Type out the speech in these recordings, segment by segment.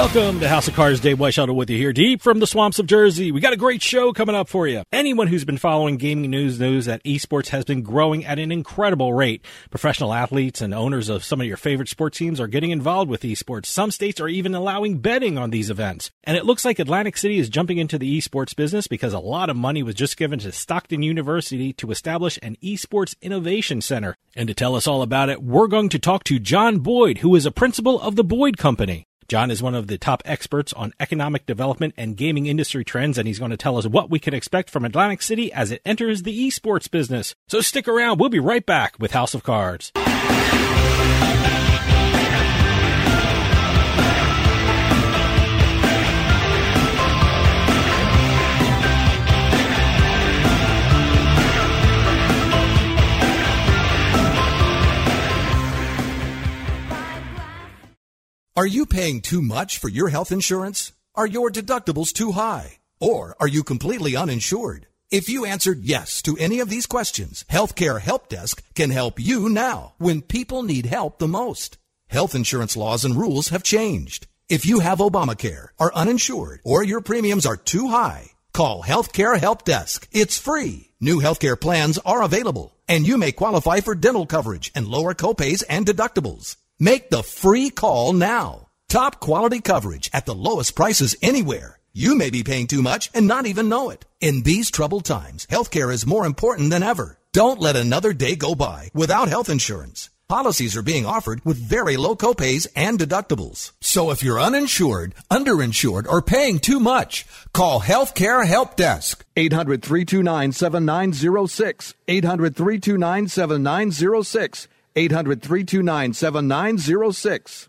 Welcome to House of Cards. Dave Weishaupt with you here, deep from the swamps of Jersey. We got a great show coming up for you. Anyone who's been following gaming news knows that esports has been growing at an incredible rate. Professional athletes and owners of some of your favorite sports teams are getting involved with esports. Some states are even allowing betting on these events. And it looks like Atlantic City is jumping into the esports business because a lot of money was just given to Stockton University to establish an esports innovation center. And to tell us all about it, we're going to talk to John Boyd, who is a principal of the Boyd Company. John is one of the top experts on economic development and gaming industry trends, and he's going to tell us what we can expect from Atlantic City as it enters the esports business. So stick around. We'll be right back with House of Cards. Are you paying too much for your health insurance? Are your deductibles too high? Or are you completely uninsured? If you answered yes to any of these questions, Healthcare Help Desk can help you now when people need help the most. Health insurance laws and rules have changed. If you have Obamacare, are uninsured, or your premiums are too high, call Healthcare Help Desk. It's free. New healthcare plans are available, and you may qualify for dental coverage and lower copays and deductibles. Make the free call now. Top quality coverage at the lowest prices anywhere. You may be paying too much and not even know it. In these troubled times, healthcare is more important than ever. Don't let another day go by without health insurance. Policies are being offered with very low copays and deductibles. So if you're uninsured, underinsured, or paying too much, call Healthcare Help Desk. 800 329 7906. 800 329 7906. 800 329 7906.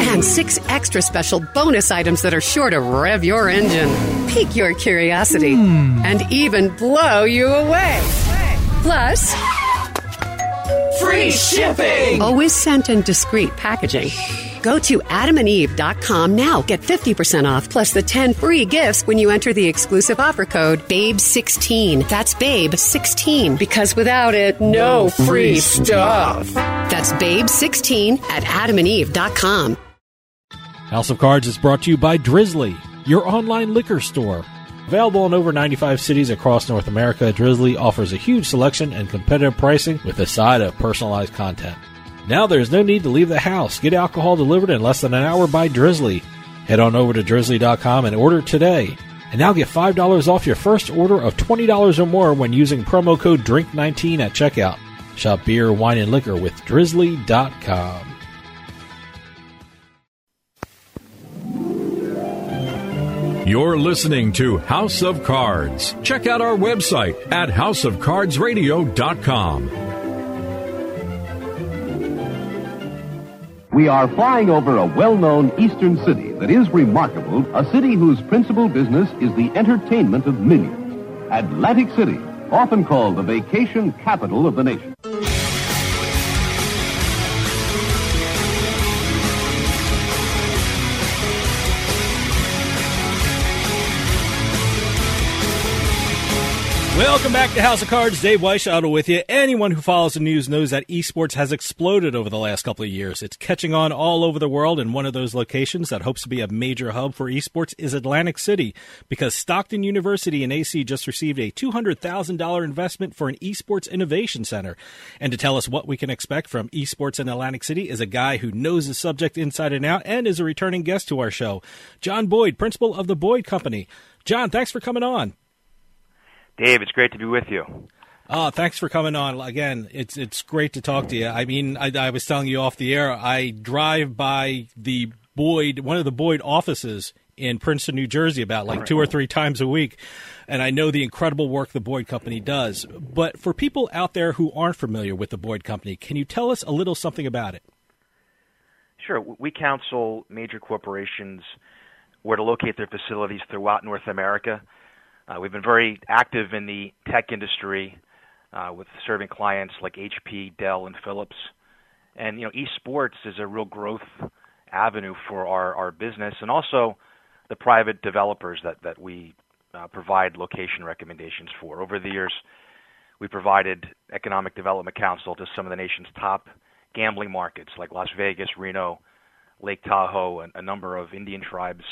And six extra special bonus items that are sure to rev your engine, pique your curiosity, hmm. and even blow you away. Plus, free shipping! Always sent in discreet packaging. Go to adamandeve.com now. Get 50% off plus the 10 free gifts when you enter the exclusive offer code BABE16. That's BABE16 because without it, no free stuff. That's BABE16 at adamandeve.com. House of Cards is brought to you by Drizly, your online liquor store. Available in over 95 cities across North America, Drizly offers a huge selection and competitive pricing with a side of personalized content. Now there's no need to leave the house. Get alcohol delivered in less than an hour by Drizly. Head on over to drizly.com and order today. And now get $5 off your first order of $20 or more when using promo code DRINK19 at checkout. Shop beer, wine, and liquor with drizly.com. You're listening to House of Cards. Check out our website at houseofcardsradio.com. We are flying over a well known eastern city that is remarkable, a city whose principal business is the entertainment of millions. Atlantic City, often called the vacation capital of the nation. Welcome back to House of Cards. Dave Weishaupt with you. Anyone who follows the news knows that esports has exploded over the last couple of years. It's catching on all over the world, and one of those locations that hopes to be a major hub for esports is Atlantic City, because Stockton University and AC just received a $200,000 investment for an esports innovation center. And to tell us what we can expect from esports in Atlantic City is a guy who knows the subject inside and out and is a returning guest to our show, John Boyd, principal of the Boyd Company. John, thanks for coming on. Dave, it's great to be with you. Oh, thanks for coming on again. It's it's great to talk to you. I mean, I, I was telling you off the air. I drive by the Boyd, one of the Boyd offices in Princeton, New Jersey, about like two or three times a week, and I know the incredible work the Boyd Company does. But for people out there who aren't familiar with the Boyd Company, can you tell us a little something about it? Sure. We counsel major corporations where to locate their facilities throughout North America. Uh, we've been very active in the tech industry uh, with serving clients like HP, Dell, and Philips. And you know, esports is a real growth avenue for our, our business, and also the private developers that that we uh, provide location recommendations for. Over the years, we provided economic development counsel to some of the nation's top gambling markets like Las Vegas, Reno, Lake Tahoe, and a number of Indian tribes,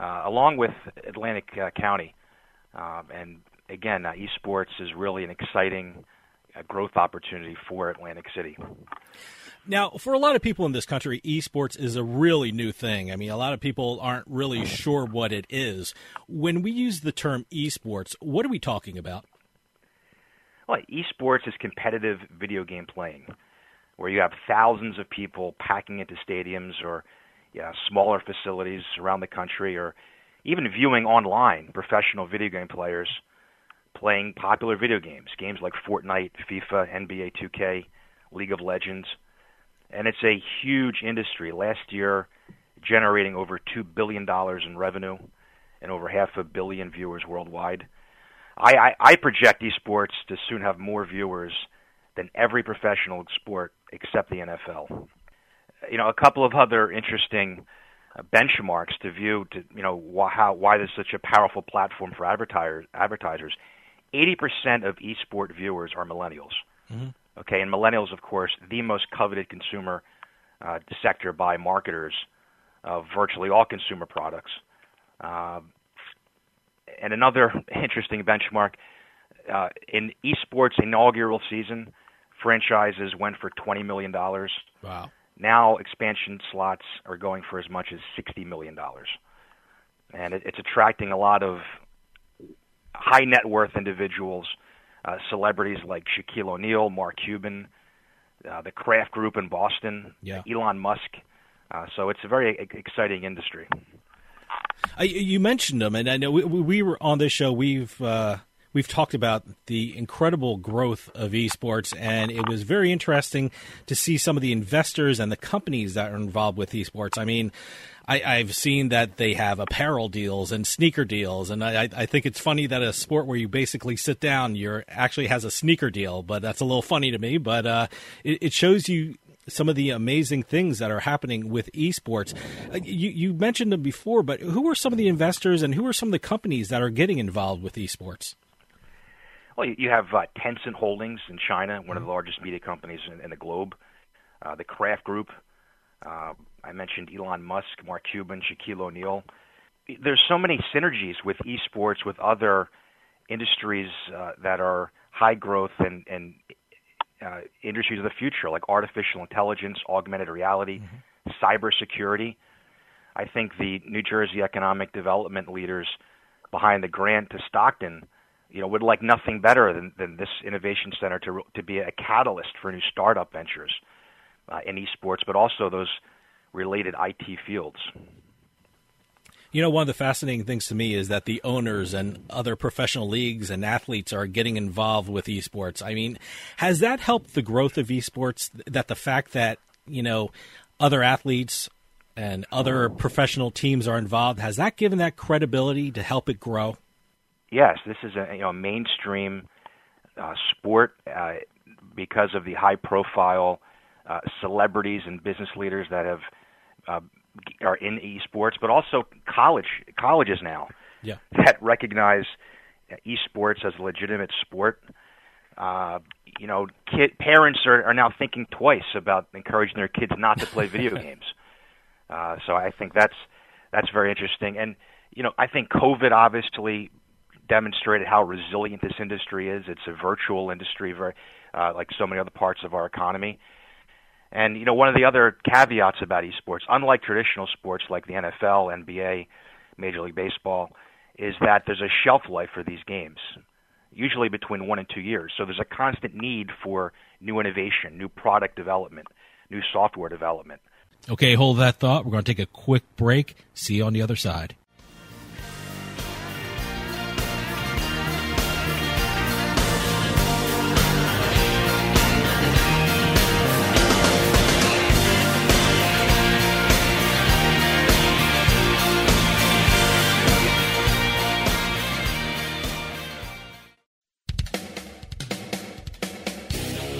uh, along with Atlantic uh, County. Um, and again, uh, esports is really an exciting uh, growth opportunity for Atlantic City. Now, for a lot of people in this country, esports is a really new thing. I mean, a lot of people aren't really sure what it is. When we use the term esports, what are we talking about? Well, esports is competitive video game playing, where you have thousands of people packing into stadiums or yeah, smaller facilities around the country, or even viewing online professional video game players playing popular video games, games like Fortnite, FIFA, NBA 2K, League of Legends. And it's a huge industry. Last year, generating over $2 billion in revenue and over half a billion viewers worldwide. I, I, I project esports to soon have more viewers than every professional sport except the NFL. You know, a couple of other interesting benchmarks to view to you know wh- how why this is such a powerful platform for advertisers. Advertisers, eighty percent of esport viewers are millennials. Mm-hmm. Okay, and millennials, of course, the most coveted consumer uh, sector by marketers of virtually all consumer products. Uh, and another interesting benchmark uh, in esports inaugural season, franchises went for twenty million dollars. Wow. Now expansion slots are going for as much as $60 million. And it, it's attracting a lot of high net worth individuals, uh, celebrities like Shaquille O'Neal, Mark Cuban, uh, the Kraft Group in Boston, yeah. Elon Musk. Uh, so it's a very exciting industry. you mentioned them, and I know we, we were on this show. We've uh, we've talked about the incredible growth of esports, and it was very interesting to see some of the investors and the companies that are involved with esports. I mean, I, have seen that they have apparel deals and sneaker deals, and I, I, think it's funny that a sport where you basically sit down, you're actually has a sneaker deal, but that's a little funny to me. But uh, it, it shows you some of the amazing things that are happening with esports. Uh, you, you, mentioned them before, but who are some of the investors and who are some of the companies that are getting involved with esports? Well, you have uh, Tencent Holdings in China, one of the largest media companies in, in the globe. Uh, the Kraft Group. Uh, I mentioned Elon Musk, Mark Cuban, Shaquille O'Neal. There's so many synergies with esports, with other industries uh, that are high growth and, and uh, industries of the future, like artificial intelligence, augmented reality, mm-hmm. cybersecurity. I think the New Jersey economic development leaders behind the grant to Stockton you know, would like nothing better than, than this innovation center to to be a catalyst for new startup ventures uh, in esports, but also those related IT fields. You You know, one of the fascinating things to me is that the owners and other professional leagues and athletes are getting involved with esports. I mean, has that helped the growth of esports? That the fact that, you know, other athletes and other professional teams are involved, has that given that credibility to help it grow? Yes, this is a you know mainstream uh, sport uh, because of the high profile uh, celebrities and business leaders that have uh, are in esports, but also college colleges now yeah. that recognize esports as a legitimate sport. Uh, you know, kid parents are, are now thinking twice about encouraging their kids not to play video games. Uh, so I think that's that's very interesting. And you know, I think COVID obviously demonstrated how resilient this industry is. It's a virtual industry, very uh, like so many other parts of our economy. And you know, one of the other caveats about esports, unlike traditional sports like the NFL, NBA, Major League Baseball, is that there's a shelf life for these games, usually between one and two years. So there's a constant need for new innovation, new product development, new software development. Okay, hold that thought. We're going to take a quick break. See you on the other side.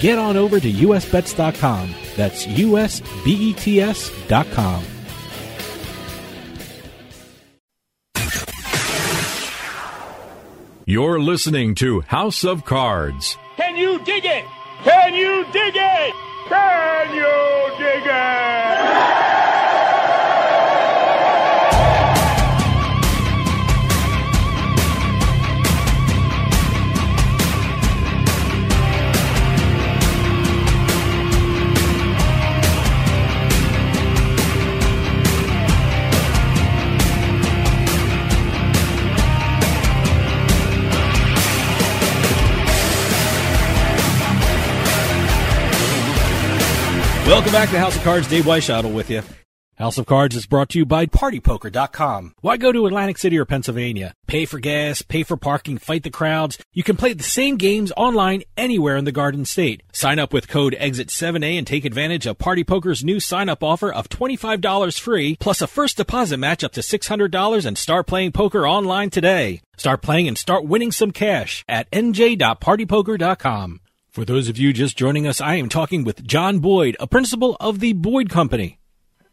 get on over to usbets.com. That's usbets.com. You're listening to House of Cards. Can you dig it? Can you dig it? Can you dig it? Welcome back to House of Cards. Dave Weishottle with you. House of Cards is brought to you by PartyPoker.com. Why go to Atlantic City or Pennsylvania? Pay for gas, pay for parking, fight the crowds. You can play the same games online anywhere in the Garden State. Sign up with code EXIT7A and take advantage of Party Poker's new sign up offer of $25 free, plus a first deposit match up to $600 and start playing poker online today. Start playing and start winning some cash at nj.partypoker.com. For those of you just joining us, I am talking with John Boyd, a principal of the Boyd Company.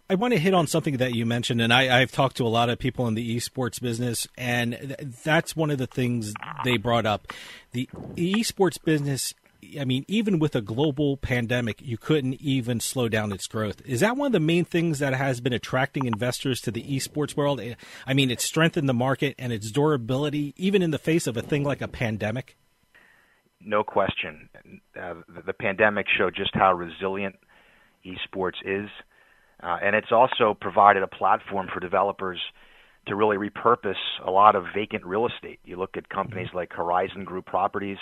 I want to hit on something that you mentioned, and I, have talked to a lot of people in the esports business, and th- that's one of the things they brought up. The esports business, I mean, even with a global pandemic, you couldn't even slow down its growth. Is that one of the main things that has been attracting investors to the esports world? I mean, it's strengthened the market and its durability, even in the face of a thing like a pandemic? No question. Uh, the, the pandemic showed just how resilient esports is, uh, and it's also provided a platform for developers to really repurpose a lot of vacant real estate. You look at companies like Horizon Group Properties.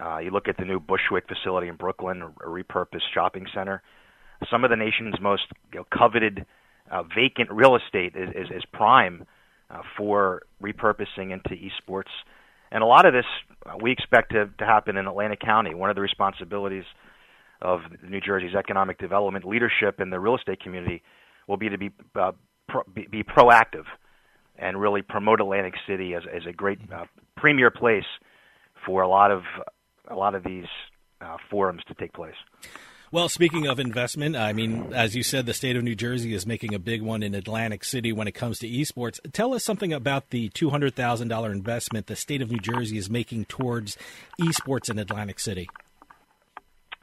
Uh, you look at the new Bushwick facility in Brooklyn, a repurposed shopping center. Some of the nation's most you know, coveted uh, vacant real estate is, is, is prime uh, for repurposing into esports. And a lot of this we expect to, to happen in Atlantic County. One of the responsibilities of New Jersey's economic development leadership in the real estate community will be to be uh, pro, be, be, proactive and really promote Atlantic City as, as a great uh, premier place for a lot of a lot of these uh, forums to take place. Well, speaking of investment, I mean, as you said, the state of New Jersey is making a big one in Atlantic City when it comes to esports. Tell us something about the $200,000 investment the state of New Jersey is making towards esports in Atlantic City.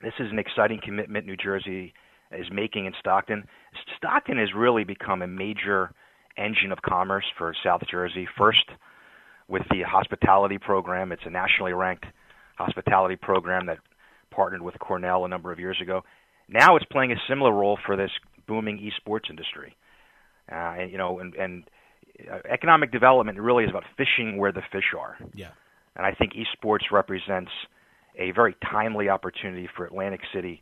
This is an exciting commitment New Jersey is making in Stockton. Stockton has really become a major engine of commerce for South Jersey. First, with the hospitality program, it's a nationally ranked hospitality program that partnered with Cornell a number of years ago. Now it's playing a similar role for this booming esports industry. Uh, and you know, and, and uh, economic development really is about fishing where the fish are. Yeah. And I think esports represents a very timely opportunity for Atlantic City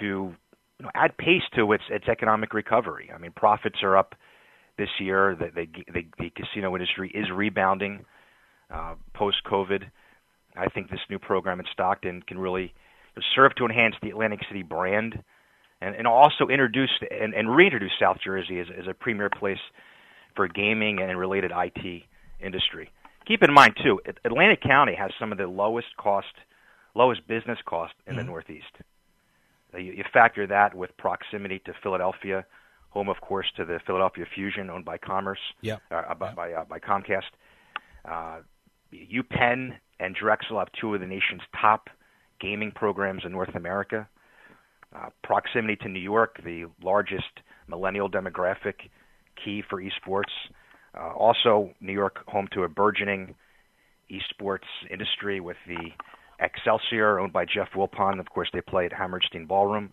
to you know, add pace to its its economic recovery. I mean, profits are up this year. The the, the, the casino industry is rebounding uh, post COVID. I think this new program in Stockton can really serve to enhance the Atlantic City brand and, and also introduce and, and reintroduce South Jersey as, as a premier place for gaming and related IT industry. Keep in mind too, Atlantic County has some of the lowest cost, lowest business cost in mm-hmm. the Northeast. Uh, you, you factor that with proximity to Philadelphia, home of course to the Philadelphia Fusion, owned by Commerce, yeah, uh, by by, uh, by Comcast. Uh, UPenn and Drexel have two of the nation's top gaming programs in North America. Uh, proximity to New York, the largest millennial demographic key for esports. Uh, also, New York, home to a burgeoning esports industry with the Excelsior, owned by Jeff Wilpon. Of course, they play at Hammerstein Ballroom.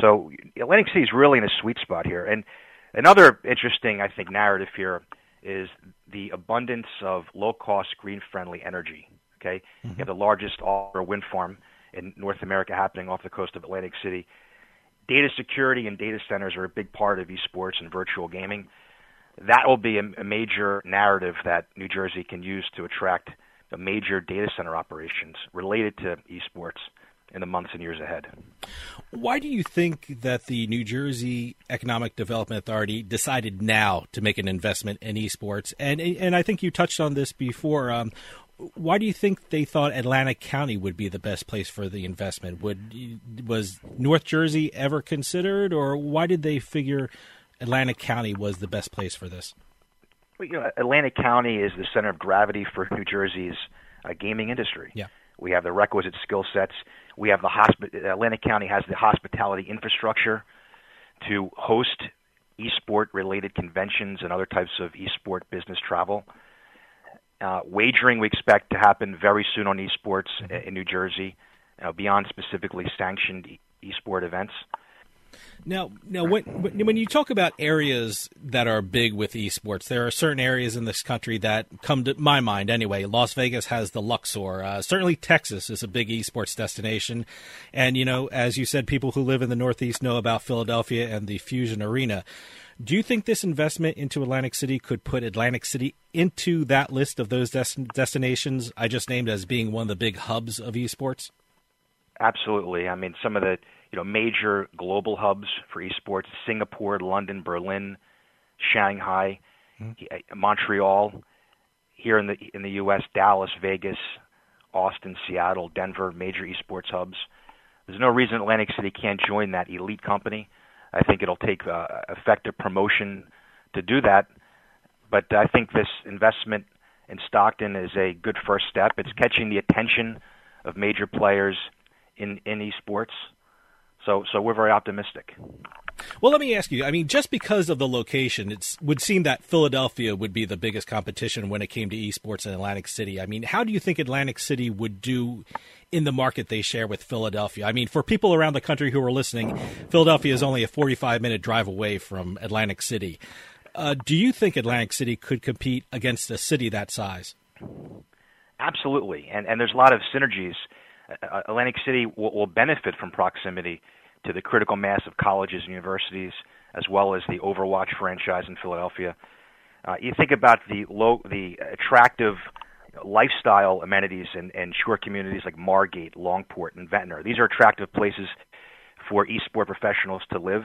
So Atlantic City is really in a sweet spot here. And another interesting, I think, narrative here is the abundance of low-cost, green-friendly energy. Okay, mm-hmm. you have the largest offshore wind farm in North America happening off the coast of Atlantic City. Data security and data centers are a big part of esports and virtual gaming. That will be a, a major narrative that New Jersey can use to attract the major data center operations related to esports in the months and years ahead. Why do you think that the New Jersey Economic Development Authority decided now to make an investment in esports? And and I think you touched on this before. Um, why do you think they thought Atlantic County would be the best place for the investment? Would was North Jersey ever considered, or why did they figure Atlantic County was the best place for this? Well, you know, Atlantic County is the center of gravity for New Jersey's uh, gaming industry. Yeah. We have the requisite skill sets. We have the hospi- Atlantic County has the hospitality infrastructure to host esport related conventions and other types of esport business travel. Uh, wagering we expect to happen very soon on esports mm-hmm. in New Jersey, uh, beyond specifically sanctioned esport events. Now, now, when when you talk about areas that are big with esports, there are certain areas in this country that come to my mind anyway. Las Vegas has the Luxor. Uh, certainly, Texas is a big esports destination, and you know, as you said, people who live in the Northeast know about Philadelphia and the Fusion Arena. Do you think this investment into Atlantic City could put Atlantic City into that list of those des- destinations I just named as being one of the big hubs of esports? Absolutely. I mean, some of the you know major global hubs for esports: Singapore, London, Berlin, Shanghai, mm-hmm. Montreal. Here in the in the U.S., Dallas, Vegas, Austin, Seattle, Denver, major esports hubs. There's no reason Atlantic City can't join that elite company. I think it'll take uh, effective promotion to do that. But I think this investment in Stockton is a good first step. It's catching the attention of major players in in esports. So so we're very optimistic. Well, let me ask you. I mean, just because of the location, it would seem that Philadelphia would be the biggest competition when it came to esports in Atlantic City. I mean, how do you think Atlantic City would do in the market they share with Philadelphia? I mean, for people around the country who are listening, Philadelphia is only a 45 minute drive away from Atlantic City. Uh, do you think Atlantic City could compete against a city that size? Absolutely, and and there's a lot of synergies uh, Atlantic City will, will benefit from proximity to the critical mass of colleges and universities, as well as the Overwatch franchise in Philadelphia. Uh, you think about the low, the attractive lifestyle amenities and, in shore communities like Margate, Longport, and Ventnor. These are attractive places for esport professionals to live.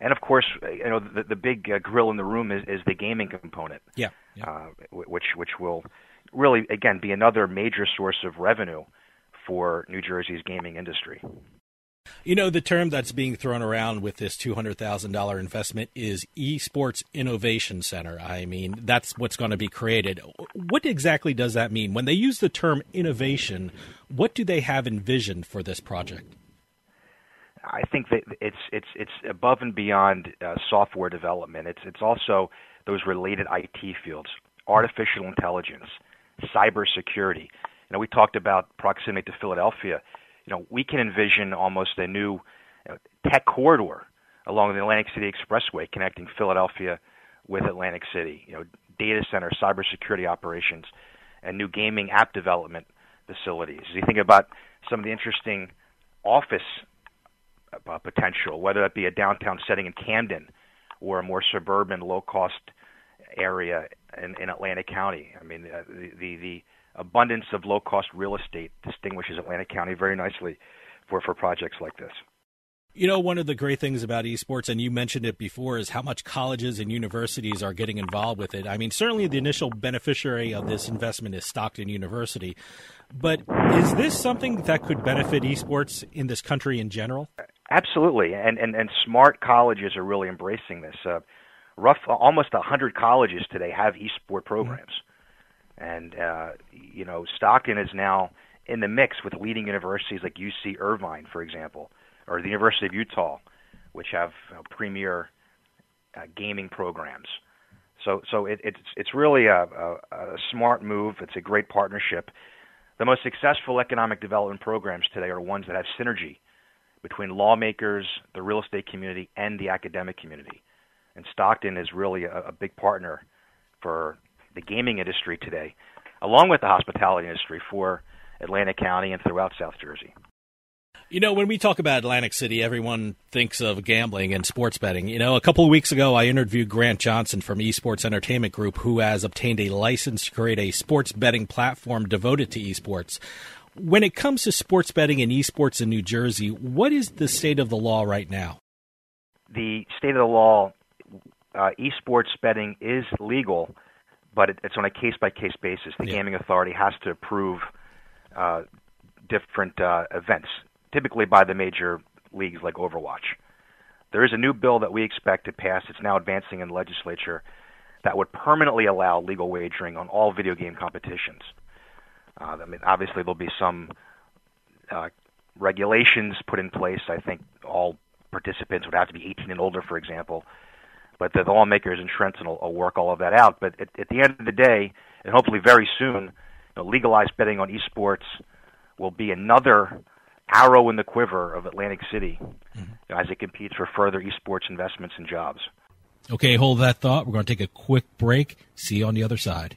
And of course, you know the, the big uh, grill in the room is, is the gaming component. Yeah, yeah. Uh, which which will really again be another major source of revenue for New Jersey's gaming industry. You know, the term that's being thrown around with this $200,000 investment is Esports Innovation Center. I mean, that's what's going to be created. What exactly does that mean? When they use the term innovation, what do they have envisioned for this project? I think that it's it's it's above and beyond uh, software development. It's it's also those related IT fields, artificial intelligence, cybersecurity. You know, we talked about proximity to Philadelphia you know, we can envision almost a new tech corridor along the Atlantic City Expressway connecting Philadelphia with Atlantic City. You know, data center, cybersecurity operations, and new gaming app development facilities. As you think about some of the interesting office uh, potential, whether that be a downtown setting in Camden or a more suburban, low-cost area in, in Atlantic County. I mean, uh, the, the the abundance of low cost real estate distinguishes Atlantic County very nicely for, for projects like this. You know, one of the great things about esports, and you mentioned it before, is how much colleges and universities are getting involved with it. I mean, certainly the initial beneficiary of this investment is Stockton University. But is this something that could benefit esports in this country in general? Absolutely. And, and, and smart colleges are really embracing this. Uh, rough, almost 100 colleges today have esport programs. Mm-hmm and uh, you know Stockton is now in the mix with leading universities like UC Irvine, for example, or the University of Utah, which have you know, premier uh, gaming programs. So, so it, it's it's really a, a, a smart move. It's a great partnership. The most successful economic development programs today are ones that have synergy between lawmakers, the real estate community, and the academic community. And Stockton is really a, a big partner for the gaming industry today, along with the hospitality industry for Atlantic County and throughout South Jersey. You know, when we talk about Atlantic City, everyone thinks of gambling and sports betting. You know, a couple of weeks ago, I interviewed Grant Johnson from Esports Entertainment Group, who has obtained a license to create a sports betting platform devoted to esports. When it comes to sports betting and esports in New Jersey, what is the state of the law right now? The state of the law, uh, esports betting is legal but it, it's on a case by case basis. The yeah. gaming authority has to approve uh, different uh, events, typically by the major leagues like Overwatch. There is a new bill that we expect to pass. It's now advancing in the legislature that would permanently allow legal wagering on all video game competitions. Uh, I mean, obviously there'll be some uh, regulations put in place. I think all participants would have to be 18 and older, for example but the, the lawmakers in Trenton will, will work all of that out. But at, at the end of the day, and hopefully very soon, you know, legalized betting on esports will be another arrow in the quiver of Atlantic City mm-hmm. you know, as it competes for further esports investments and jobs. Okay, hold that thought. We're going to take a quick break. See you on the other side.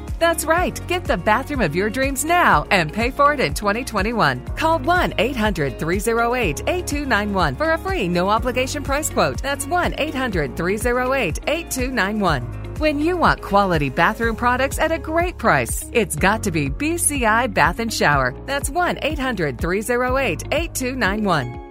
That's right. Get the bathroom of your dreams now and pay for it in 2021. Call 1 800 308 8291 for a free no obligation price quote. That's 1 800 308 8291. When you want quality bathroom products at a great price, it's got to be BCI Bath and Shower. That's 1 800 308 8291.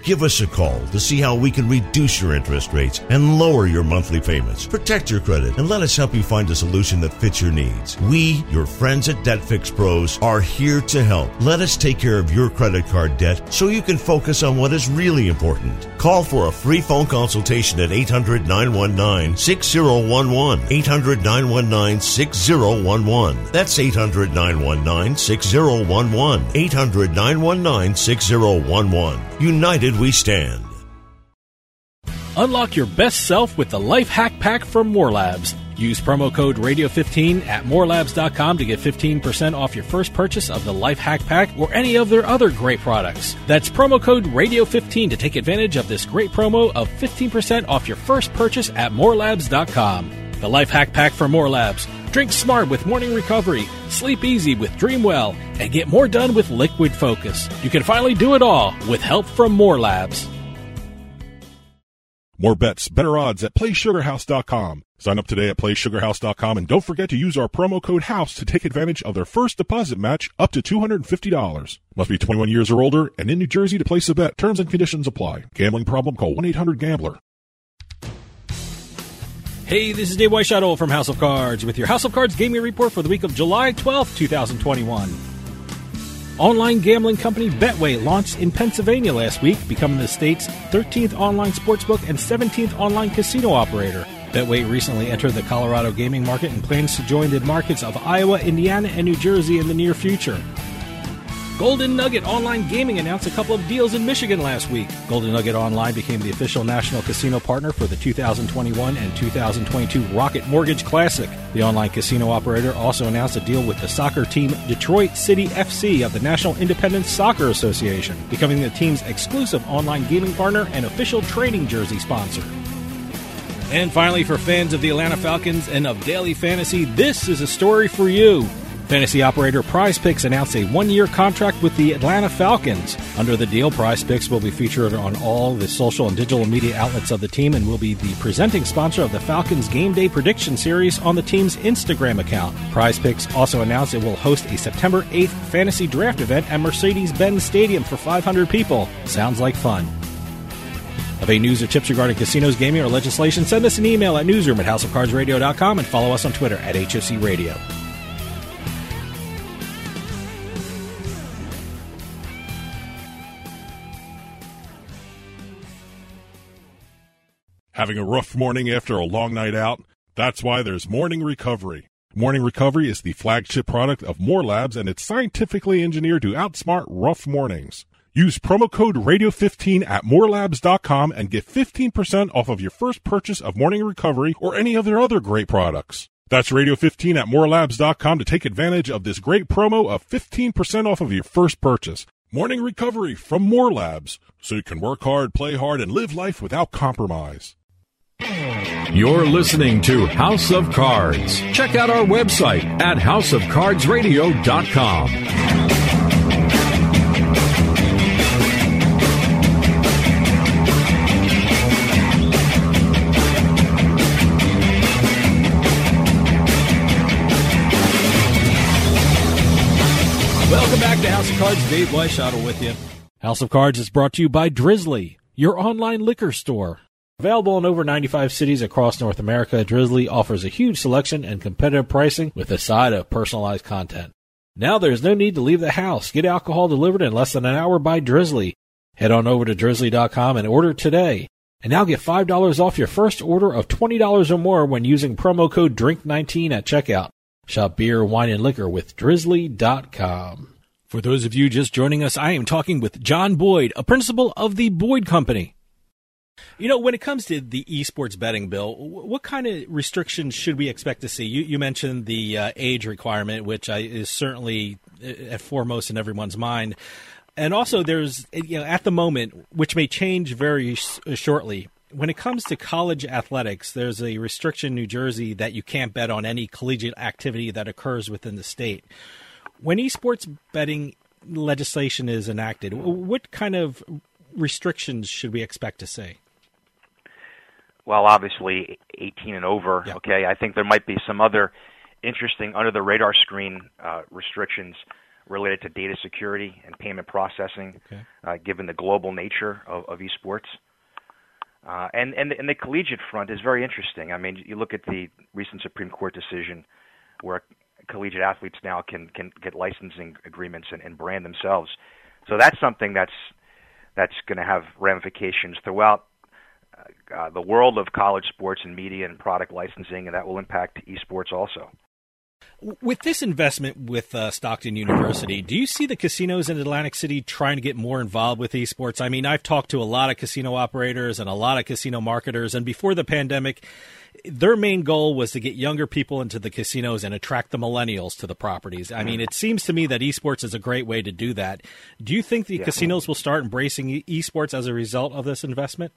Give us a call to see how we can reduce your interest rates and lower your monthly payments. Protect your credit and let us help you find a solution that fits your needs. We, your friends at Debt Fix Pros, are here to help. Let us take care of your credit card debt so you can focus on what is really important. Call for a free phone consultation at 800 919 6011. 800 919 6011. That's 800 919 6011. 800 919 6011. United we stand. Unlock your best self with the Life Hack Pack from More Labs. Use promo code Radio15 at morelabs.com to get 15% off your first purchase of the Life Hack Pack or any of their other great products. That's promo code Radio15 to take advantage of this great promo of 15% off your first purchase at morelabs.com. The Life Hack Pack from More Labs. Drink smart with morning recovery, sleep easy with Dream Well, and get more done with Liquid Focus. You can finally do it all with help from More Labs. More bets, better odds at PlaySugarHouse.com. Sign up today at PlaySugarHouse.com and don't forget to use our promo code HOUSE to take advantage of their first deposit match up to $250. Must be 21 years or older and in New Jersey to place a bet. Terms and conditions apply. Gambling problem? Call 1-800-GAMBLER. Hey, this is Dave Weishottle from House of Cards with your House of Cards gaming report for the week of July 12th, 2021. Online gambling company Betway launched in Pennsylvania last week, becoming the state's 13th online sportsbook and 17th online casino operator. Betway recently entered the Colorado gaming market and plans to join the markets of Iowa, Indiana, and New Jersey in the near future. Golden Nugget Online Gaming announced a couple of deals in Michigan last week. Golden Nugget Online became the official national casino partner for the 2021 and 2022 Rocket Mortgage Classic. The online casino operator also announced a deal with the soccer team Detroit City FC of the National Independent Soccer Association, becoming the team's exclusive online gaming partner and official training jersey sponsor. And finally, for fans of the Atlanta Falcons and of daily fantasy, this is a story for you. Fantasy operator Prize Picks announced a one year contract with the Atlanta Falcons. Under the deal, Prize Picks will be featured on all the social and digital media outlets of the team and will be the presenting sponsor of the Falcons Game Day Prediction Series on the team's Instagram account. Prize Picks also announced it will host a September 8th fantasy draft event at Mercedes Benz Stadium for 500 people. Sounds like fun. Have any news or tips regarding casinos, gaming, or legislation? Send us an email at newsroom at houseofcardsradio.com and follow us on Twitter at HOC Radio. Having a rough morning after a long night out? That's why there's Morning Recovery. Morning Recovery is the flagship product of More Labs and it's scientifically engineered to outsmart rough mornings. Use promo code radio15 at morelabs.com and get 15% off of your first purchase of Morning Recovery or any of their other great products. That's radio15 at morelabs.com to take advantage of this great promo of 15% off of your first purchase. Morning Recovery from More Labs, so you can work hard, play hard, and live life without compromise. You're listening to House of Cards. Check out our website at houseofcardsradio.com. Welcome back to House of Cards. Dave Weishottle with you. House of Cards is brought to you by Drizly, your online liquor store. Available in over 95 cities across North America, Drizly offers a huge selection and competitive pricing with a side of personalized content. Now there's no need to leave the house. Get alcohol delivered in less than an hour by Drizly. Head on over to drizly.com and order today. And now get $5 off your first order of $20 or more when using promo code DRINK19 at checkout. Shop beer, wine, and liquor with drizly.com. For those of you just joining us, I am talking with John Boyd, a principal of the Boyd Company. You know, when it comes to the esports betting bill, what kind of restrictions should we expect to see? You, you mentioned the uh, age requirement, which I, is certainly uh, at foremost in everyone's mind. And also, there's, you know, at the moment, which may change very sh- shortly, when it comes to college athletics, there's a restriction in New Jersey that you can't bet on any collegiate activity that occurs within the state. When esports betting legislation is enacted, what kind of restrictions should we expect to see? Well, obviously, 18 and over. Yep. Okay, I think there might be some other interesting under the radar screen uh, restrictions related to data security and payment processing, okay. uh, given the global nature of, of esports. Uh, and, and, and the collegiate front is very interesting. I mean, you look at the recent Supreme Court decision where collegiate athletes now can, can get licensing agreements and, and brand themselves. So that's something that's that's going to have ramifications throughout uh, the world of college sports and media and product licensing, and that will impact esports also. With this investment with uh, Stockton University, do you see the casinos in Atlantic City trying to get more involved with esports? I mean, I've talked to a lot of casino operators and a lot of casino marketers, and before the pandemic, their main goal was to get younger people into the casinos and attract the millennials to the properties. I mean, it seems to me that esports is a great way to do that. Do you think the yeah. casinos will start embracing esports as a result of this investment?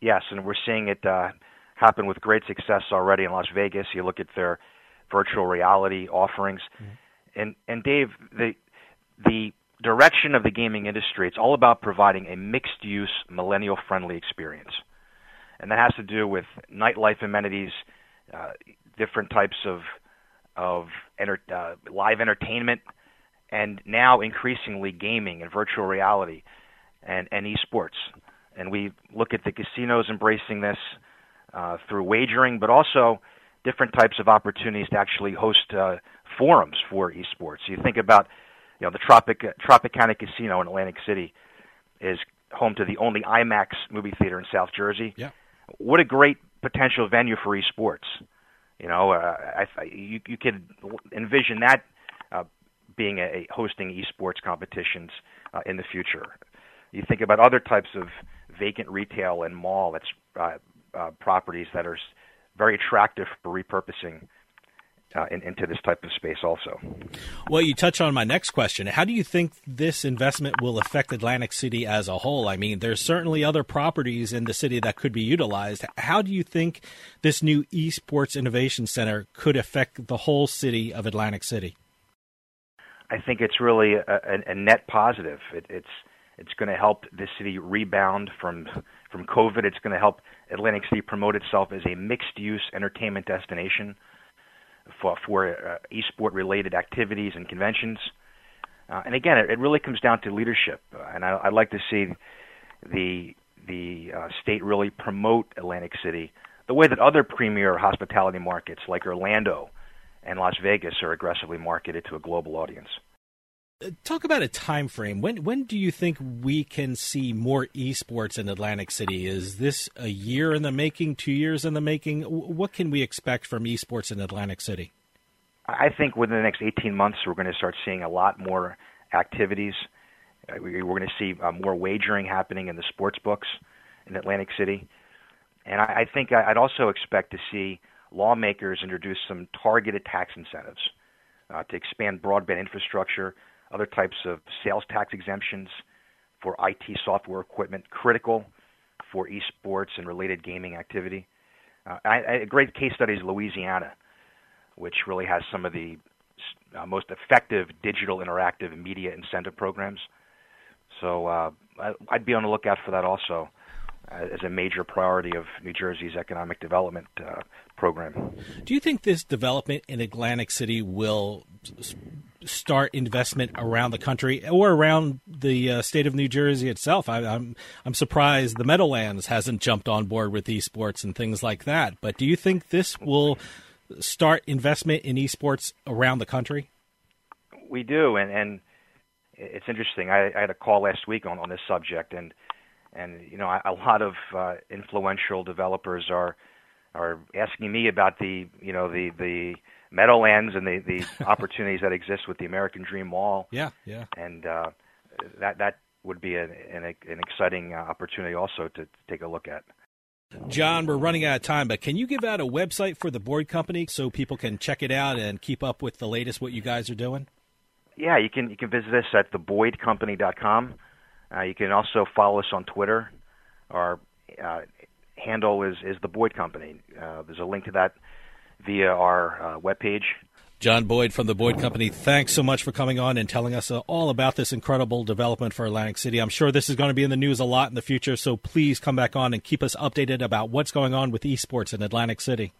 Yes, and we're seeing it uh, happen with great success already in Las Vegas. You look at their virtual reality offerings. Mm-hmm. And and Dave, the the direction of the gaming industry, it's all about providing a mixed use, millennial friendly experience. And that has to do with nightlife amenities, uh, different types of of enter, uh, live entertainment, and now increasingly gaming and virtual reality and, and esports. And we look at the casinos embracing this uh, through wagering, but also different types of opportunities to actually host uh, forums for esports. You think about, you know, the Tropic Tropicana Casino in Atlantic City is home to the only IMAX movie theater in South Jersey. Yeah. What a great potential venue for esports. You know, uh, I, you you could envision that uh, being a, a hosting esports competitions uh, in the future. You think about other types of vacant retail and mall that's uh, uh, properties that are very attractive for repurposing uh, in, into this type of space also. Well, you touch on my next question. How do you think this investment will affect Atlantic City as a whole? I mean, there's certainly other properties in the city that could be utilized. How do you think this new esports innovation center could affect the whole city of Atlantic City? I think it's really a, a, a net positive. It, it's it's going to help the city rebound from from COVID. It's going to help Atlantic City promote itself as a mixed-use entertainment destination for for uh, e-sport related activities and conventions. Uh, and again, it, it, really comes down to leadership. Uh, and I, would like to see the the uh, state really promote Atlantic City the way that other premier hospitality markets like Orlando and Las Vegas are aggressively marketed to a global audience talk about a time frame. When when do you think we can see more esports in Atlantic City? Is this a year in the making, two years in the making? What can we expect from esports in Atlantic City? I think within the next 18 months, we're going to start seeing a lot more activities. Uh, we're going to see uh, more wagering happening in the sports books in Atlantic City. And I think I'd also expect to see lawmakers introduce some targeted tax incentives uh, to expand broadband infrastructure, other types of sales tax exemptions for IT software equipment critical for esports and related gaming activity. Uh, I, a great case study is Louisiana, which really has some of the uh, most effective digital interactive media incentive programs. So uh, I, I'd be on the lookout for that also as a major priority of New Jersey's economic development uh, program. Do you think this development in Atlantic City will start investment around the country or around the uh, state of New Jersey itself. I, am I'm, I'm surprised the Meadowlands hasn't jumped on board with esports and things like that. But do you think this will start investment in esports around the country? We do, and and it's interesting. I, I had a call last week on on this subject, and and you know a lot of uh, influential developers are are asking me about the you know the the Meadowlands and the the opportunities that exist with the American Dream Mall. Yeah, yeah. And uh, that that would be an an, an exciting uh, opportunity also to take a look at. John, we're running out of time, but can you give out a website for the Boyd Company so people can check it out and keep up with the latest what you guys are doing? Yeah, you can you can visit us at theboydcompany.com. Uh, you can also follow us on Twitter. Our uh, handle is is the Boyd Company. Uh, there's a link to that via our uh, webpage. John Boyd from the Boyd Company, thanks so much for coming on and telling us uh, all about this incredible development for Atlantic City. I'm sure this is going to be in the news a lot in the future, so please come back on and keep us updated about what's going on with esports in Atlantic City.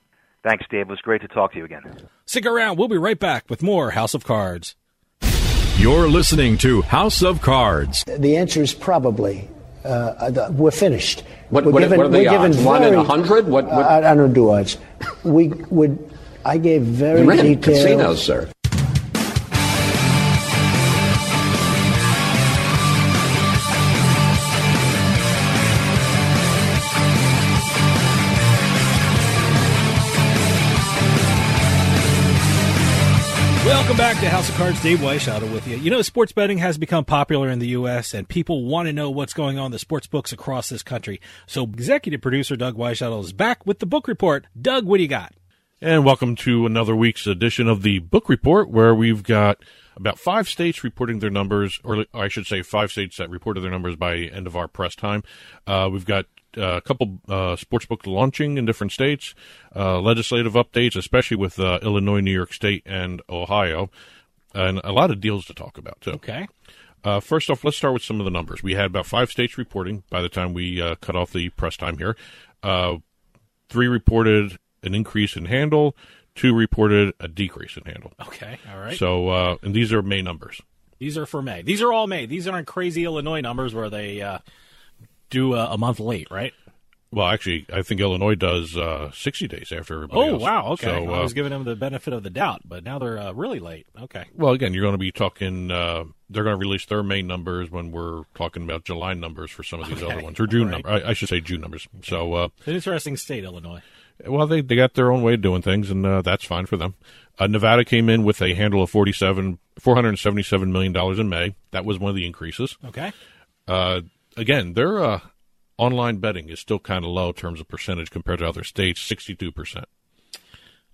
Thanks, Dave. It was great to talk to you again. Stick around. We'll be right back with more House of Cards. You're listening to House of Cards. The answer is probably. Uh, we're finished. What, we're what, given, what are the odds? Given One very, in a hundred? What? what? I, I, don't do odds. We would. I gave very you ran detailed. casinos, sir. To House of Cards. Dave Weishaupt with you. You know, sports betting has become popular in the U.S., and people want to know what's going on in the sports books across this country. So, executive producer Doug Weishaupt is back with the book report. Doug, what do you got? And welcome to another week's edition of the book report, where we've got about five states reporting their numbers, or I should say, five states that reported their numbers by end of our press time. Uh, we've got a couple uh, sports books launching in different states, uh, legislative updates, especially with uh, Illinois, New York State, and Ohio, and a lot of deals to talk about too. Okay. Uh, first off, let's start with some of the numbers. We had about five states reporting by the time we uh, cut off the press time here. three reported an increase in handle. Two reported a decrease in handle. Okay, all right. So, and these are May numbers. These are for May. These are all May. These aren't crazy Illinois numbers where they do a, a, month late, right? Well, actually, I think Illinois does uh, 60 days after everybody oh, else. wow. Okay. So, uh, I was uh, giving them the benefit of the doubt, but now they're uh, really late. Okay. Well, again, you're going to be talking, uh, they're going to release their May numbers when we're talking about July numbers for some of these Okay. other ones, or June Right. numbers. I, I should say June numbers. So, uh, an interesting state, Illinois. well, they, they got their own way of doing things, and uh, that's fine for them. Uh, Nevada came in with a handle of 47, $477 million in May. That was one of the increases. Okay. Again, their uh, online betting is still kind of low in terms of percentage compared to other states, 62%.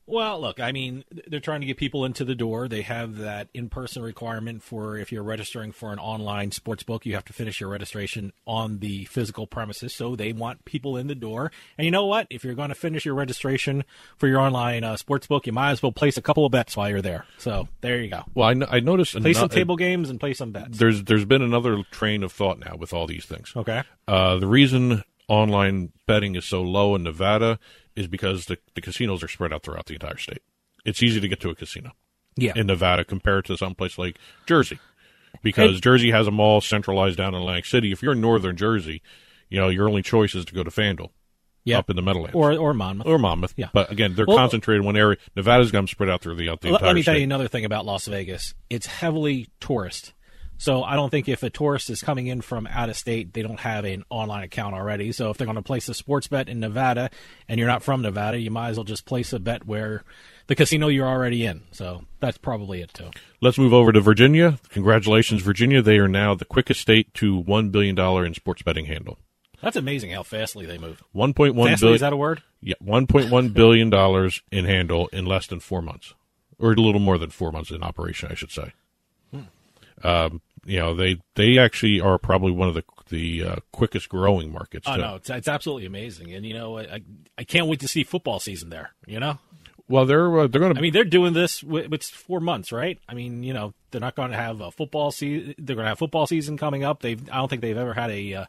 Well, look, I mean, they're trying to get people into the door. They have that in person requirement for if you're registering for an online sports book, you have to finish your registration on the physical premises. So they want people in the door. And you know what? If you're going to finish your registration for your online uh, sports book, you might as well place a couple of bets while you're there. So there you go. Well, I, noticed Play some ano- table games and play some bets. There's there's been another train of thought now with all these things. Okay. Uh, the reason online betting is so low in Nevada is because the, the casinos are spread out throughout the entire state. It's easy to get to a casino. Yeah. In Nevada compared to someplace like Jersey. Because And- Jersey has them all centralized down in Atlantic City. If you're in northern Jersey, you know, your only choice is to go to FanDuel. Yeah. Up in the Meadowlands. Or or Monmouth. or Monmouth. Yeah. But again, they're Well- concentrated in one area. Nevada's got them spread out through the, the Let, entire let me state. tell you another thing about Las Vegas. It's heavily tourist. So I don't think if a tourist is coming in from out of state, they don't have an online account already. So if they're going to place a sports bet in Nevada and you're not from Nevada, you might as well just place a bet where the casino you're already in. So that's probably it too. Let's move over to Virginia. Congratulations, Virginia. They are now the quickest state to $1 billion in sports betting handle. That's amazing how fastly they move. 1.1 billion. Is that a word? Yeah, one point one billion dollars in handle in less than four months, or a little more than four months in operation, I should say. Um, you know, they they actually are probably one of the the uh, quickest growing markets. Oh too. no, it's, it's absolutely amazing, and you know, I, I can't wait to see football season there. You know, Well, they're uh, they're going to. I mean, they're doing this. With, it's four months, right? I mean, you know, they're not going to have a football season. They're going to have football season coming up. They've. I don't think they've ever had a. Uh,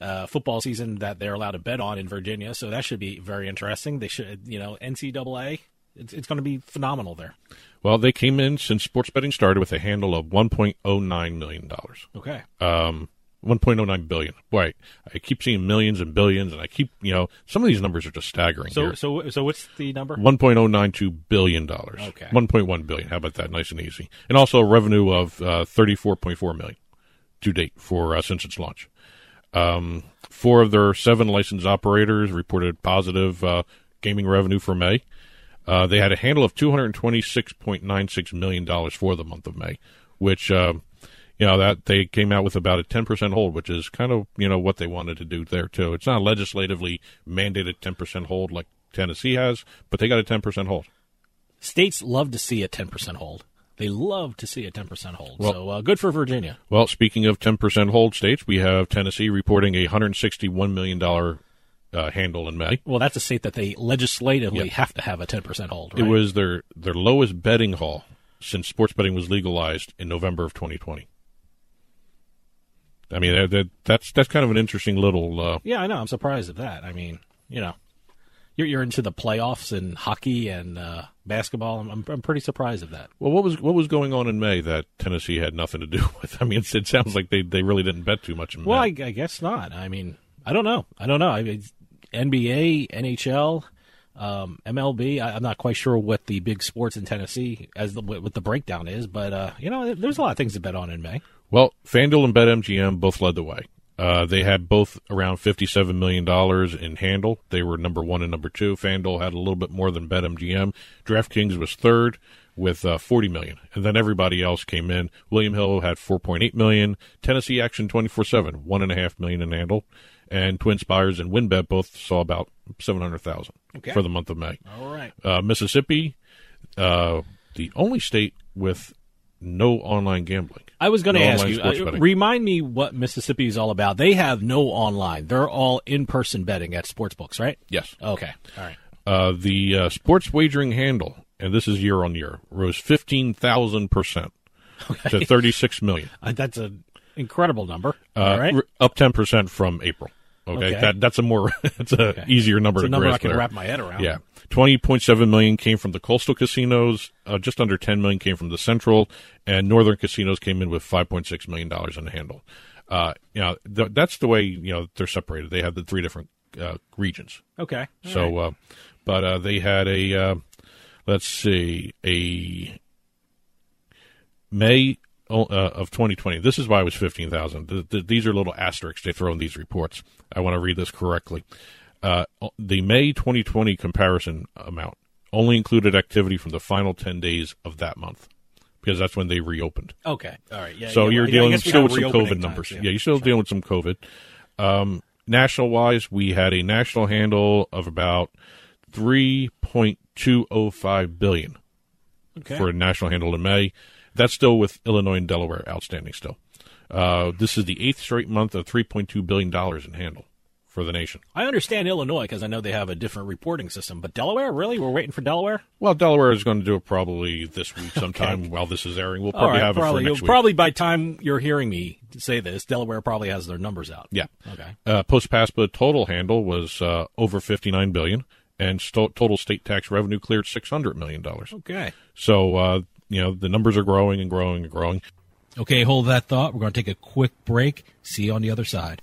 uh, football season that they're allowed to bet on in Virginia, so that should be very interesting. They should, you know, NCAA it's, it's going to be phenomenal there. Well, they came in since sports betting started with a handle of 1.09 million dollars. Okay. Um, 1.09 billion. Boy, I keep seeing millions and billions, and I keep, you know, some of these numbers are just staggering. So, here. so, so what's the number? 1.092 billion dollars. Okay. 1.1 billion. How about that? Nice and easy. And also a revenue of uh, 34.4 million to date for uh, since its launch. Um, four of their seven licensed operators reported positive uh, gaming revenue for May. Uh, they had a handle of $226.96 million for the month of May, which, uh, you know, that they came out with about a 10% hold, which is kind of, you know, what they wanted to do there, too. It's not legislatively mandated 10% hold like Tennessee has, but they got a 10% hold. States love to see a 10% hold. They love to see a 10% hold. Well- so uh, good for Virginia. Well, speaking of 10% hold states, we have Tennessee reporting a $161 million uh, handle in May. Well, that's a state that they legislatively Yeah. have to have a 10% hold. It was their, their lowest betting haul since sports betting was legalized in November of 2020. I mean, that, that, that's that's kind of an interesting little. Uh, Yeah, I know. I'm surprised at that. I mean, you know, you're you're into the playoffs in hockey and uh, basketball. I'm, I'm I'm pretty surprised at that. well, what was what was going on in May that Tennessee had nothing to do with? I mean, it, it sounds like they, they really didn't bet too much in Well, I, I guess not. I mean, I don't know. I don't know. I mean, NBA, NHL, um, MLB. I, I'm not quite sure what the big sports in Tennessee as the, what the breakdown is, but uh, you know, there's a lot of things to bet on in May. Well, FanDuel and BetMGM both led the way. Uh, they had both around $57 million in handle. They were number one and number two. FanDuel had a little bit more than BetMGM. DraftKings was third with uh, 40 million. And then everybody else came in. William Hill had 4.8 million. Tennessee Action 24-7, one and a half million in handle. And Twin Spires and WynnBET both saw about 700,000 Okay. for the month of May. All right. Uh, Mississippi, uh, the only state with no online gambling. I was going to No ask you, uh, remind me what Mississippi is all about. They have no online. They're all in-person betting at sports books, right? Yes. Okay. All right. Uh, the uh, sports wagering handle, and this is year on year, rose fifteen thousand percent to thirty six million. Uh, that's an incredible number. Uh, all right. up ten percent from April. Okay, Okay. that that's a more that's a Okay. easier number It's a to number I grasp can there. wrap my head around. Yeah, twenty point seven million came from the coastal casinos. Uh, just under ten million came from the central, and northern casinos came in with five point six million dollars in the handle. Uh, you know, th- that's the way you know they're separated. They have the three different uh, regions. Okay. All So, right. uh, but uh, they had a uh, let's see a May uh, of 2020. This is why it was 15,000. Th- th- these are little asterisks they throw in these reports. I want to read this correctly. Uh, the May 2020 comparison amount only included activity from the final 10 days of that month because that's when they reopened. Okay. All right. Yeah. so yeah, you're I dealing still with some COVID times, numbers. yeah. Yeah, you're still dealing with some COVID. Um, national wise, we had a national handle of about 3.205 billion Okay. for a national handle in May. That's still with Illinois and Delaware outstanding still. Uh, this is the eighth straight month of 3.2 billion dollars in handle for the nation. I understand Illinois because I know they have a different reporting system, but Delaware, really? We're waiting for Delaware. Well, Delaware is going to do it probably this week sometime while this is airing. We'll probably right, have probably, it for next week. Probably by time you're hearing me say this, Delaware probably has their numbers out. Yeah. Okay. Uh, Post PASPA total handle was uh, over 59 billion, and sto- total state tax revenue cleared 600 million dollars. Okay. So uh, you know the numbers are growing and growing and growing. Okay, hold that thought. We're going to take a quick break. See you on the other side.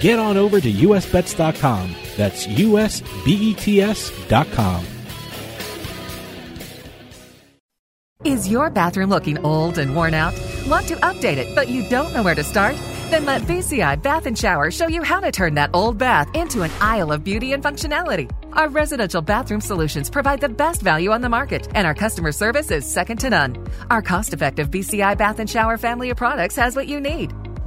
Get on over to usbets.com. That's usbets.com. Is your bathroom looking old and worn out? Want to update it, but you don't know where to start? Then let VCI Bath and Shower show you how to turn that old bath into an aisle of beauty and functionality. Our residential bathroom solutions provide the best value on the market, and our customer service is second to none. Our cost effective VCI Bath and Shower family of products has what you need.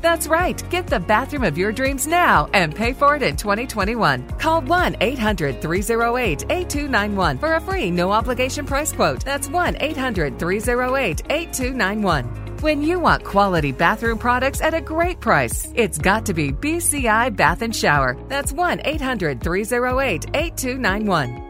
That's right. Get the bathroom of your dreams now and pay for it in 2021. Call 1 800 308 8291 for a free no obligation price quote. That's 1 800 308 8291. When you want quality bathroom products at a great price, it's got to be BCI Bath and Shower. That's 1 800 308 8291.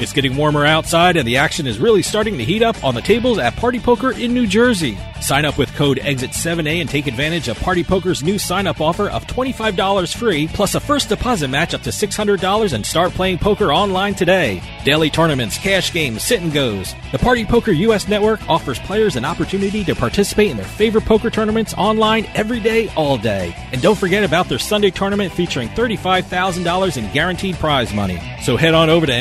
It's getting warmer outside, and the action is really starting to heat up on the tables at Party Poker in New Jersey. Sign up with code EXIT7A and take advantage of Party Poker's new sign up offer of $25 free, plus a first deposit match up to $600 and start playing poker online today. Daily tournaments, cash games, sit and goes. The Party Poker US network offers players an opportunity to participate in their favorite poker tournaments online every day, all day. And don't forget about their Sunday tournament featuring $35,000 in guaranteed prize money. So head on over to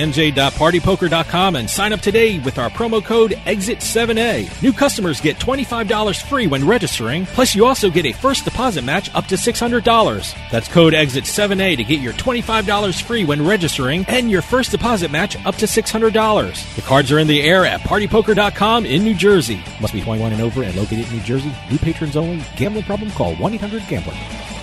nj.partypoker.com and sign up today with our promo code EXIT7A. New customers get $25 free when registering, plus you also get a first deposit match up to $600. That's code EXIT7A to get your $25 free when registering and your first deposit match up to $600. The cards are in the air at partypoker.com in New Jersey. Must be 21 and over and located in New Jersey. New patrons only. Gambling problem? Call 1-800-GAMBLER.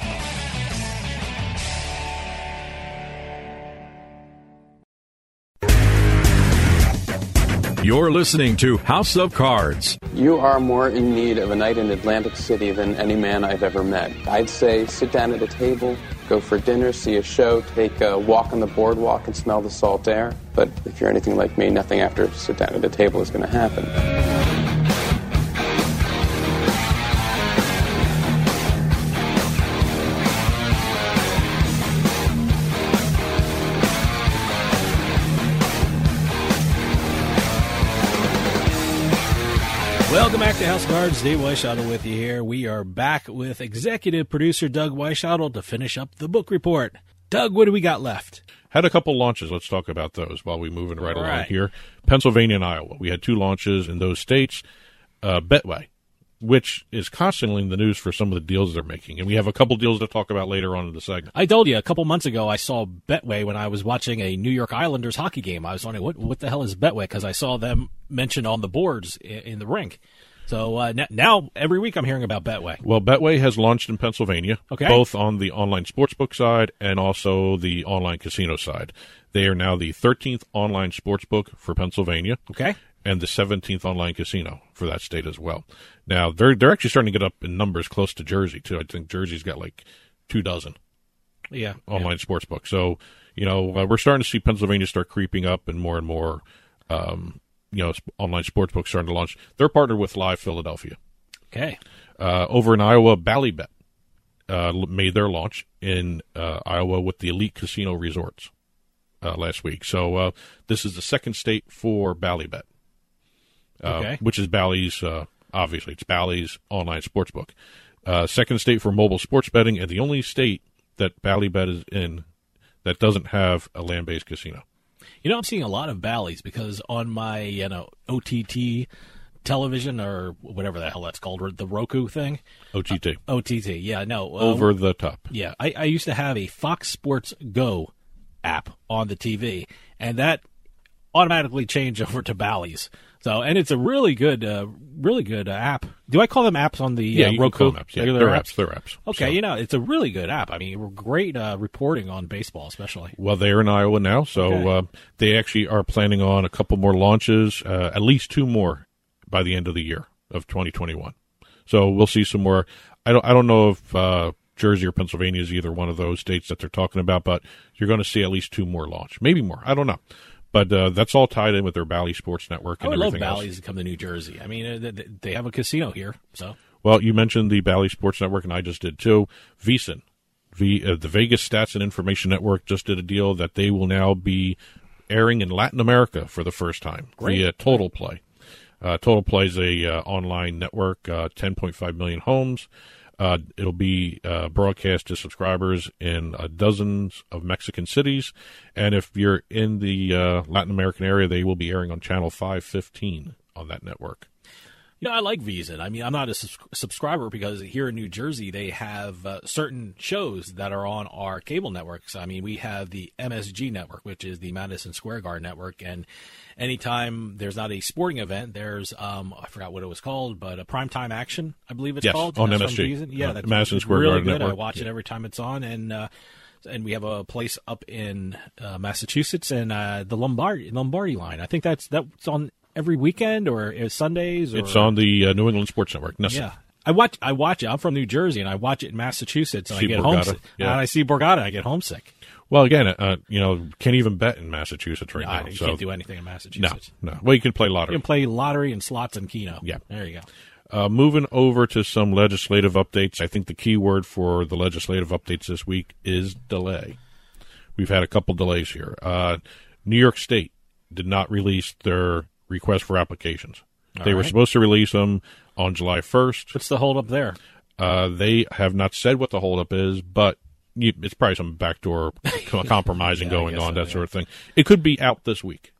You're listening to House of Cards. You are more in need of a night in Atlantic City than any man I've ever met. I'd say sit down at a table, go for dinner, see a show, take a walk on the boardwalk, and smell the salt air. But if you're anything like me, nothing after sit down at a table is going to happen. House Cards. Dave Weishottle with you here. We are back with executive producer Doug Weishottle to finish up the book report. Doug, what do we got left? Had a couple launches. Let's talk about those while we're moving right All along right. here. Pennsylvania and Iowa. We had two launches in those states. Uh, Betway, which is constantly in the news for some of the deals they're making, and we have a couple deals to talk about later on in the segment. I told you a couple months ago I saw Betway when I was watching a New York Islanders hockey game. I was wondering what what the hell is Betway because I saw them mentioned on the boards in, in the rink. So uh, n- now every week I'm hearing about Betway. Well, Betway has launched in Pennsylvania, Okay. both on the online sportsbook side and also the online casino side. They are now the 13th online sportsbook for Pennsylvania. Okay. And the 17th online casino for that state as well. Now, they're they're actually starting to get up in numbers close to Jersey, too. I think Jersey's got like two dozen Yeah. online sportsbook. So, you know, uh, we're starting to see Pennsylvania start creeping up and more and more, um, you know, online sportsbooks starting to launch. They're partnered with Live Philadelphia. Okay. Uh, over in Iowa, Ballybet uh, made their launch in uh, Iowa with the Elite Casino Resorts uh, last week. So uh, this is the second state for Ballybet, uh, Okay. which is Bally's. Uh, obviously, it's Bally's online sportsbook. Uh, second state for mobile sports betting, and the only state that Ballybet is in that doesn't have a land-based casino. You know, I'm seeing a lot of Bally's because on my you know OTT television or whatever the hell that's called, the Roku thing. OTT. OTT, yeah, no. uh, Over the top. Yeah, I, I used to have a Fox Sports Go app on the TV, and that automatically changed over to Bally's. So, and it's a really good, uh, really good uh, app. Do I call them apps on the Yeah, uh, you can Roku? apps. Yeah, Regular they're apps. They're apps. Okay, So- you know, it's a really good app. I mean, great uh, reporting on baseball, especially. Well, they're in Iowa now, so Okay. uh, they actually are planning on a couple more launches, uh, at least two more by the end of the year of 2021. So we'll see some more. I don't. I don't know if uh, Jersey or Pennsylvania is either one of those states that they're talking about, but you're going to see at least two more launch, maybe more. I don't know. But uh, that's all tied in with their Bally Sports Network I and would love everything else. Bally's to come to New Jersey. I mean, uh, they have a casino here, so Well, you mentioned the Bally Sports Network, and I just did too. VSIN, v, uh, the Vegas Stats and Information Network, just did a deal that they will now be airing in Latin America for the first time Great. via Total Play. Uh, Total Play is a uh, online network, uh, 10.5 million homes. Uh, it'll be uh, broadcast to subscribers in uh, dozens of Mexican cities, and if you're in the uh, Latin American area, they will be airing on channel 515 on that network. Know, I like VSIN. I mean, I'm not a sus- subscriber because here in New Jersey they have uh, certain shows that are on our cable networks. I mean, we have the MSG network, which is the Madison Square Garden network, and anytime there's not a sporting event, there's um, I forgot what it was called, but a primetime action, I believe it's Yes, called on That's MSG. Yeah, Uh, that's Madison Square really Garden good. I network. watch it every time it's on, and. Uh, and we have a place up in uh, Massachusetts and uh, the Lombardi Lombardi line. I think that's that's on every weekend or uh, Sundays. Or, It's on the uh, New England Sports Network. Yeah. I watch. I watch it. I'm from New Jersey, and I watch it in Massachusetts, and See I get Borgata, homesick. yeah. And I see Borgata, I get homesick. Well, again, uh, you know, can't even bet in Massachusetts right Nah, now. you so can't do anything in Massachusetts. No, no. Well, you can play lottery. You can play lottery and slots and Keno. Yeah. there you go. Uh, moving over to some legislative updates. I think the key word for the legislative updates this week is delay. We've had a couple delays here. Uh, New York State did not release their request for applications. All they were supposed to release them on July 1st. What's the holdup there? Uh, they have not said what the holdup is, but you, it's probably some backdoor compromising Yeah, going on, so, that yeah. sort of thing. It could be out this week,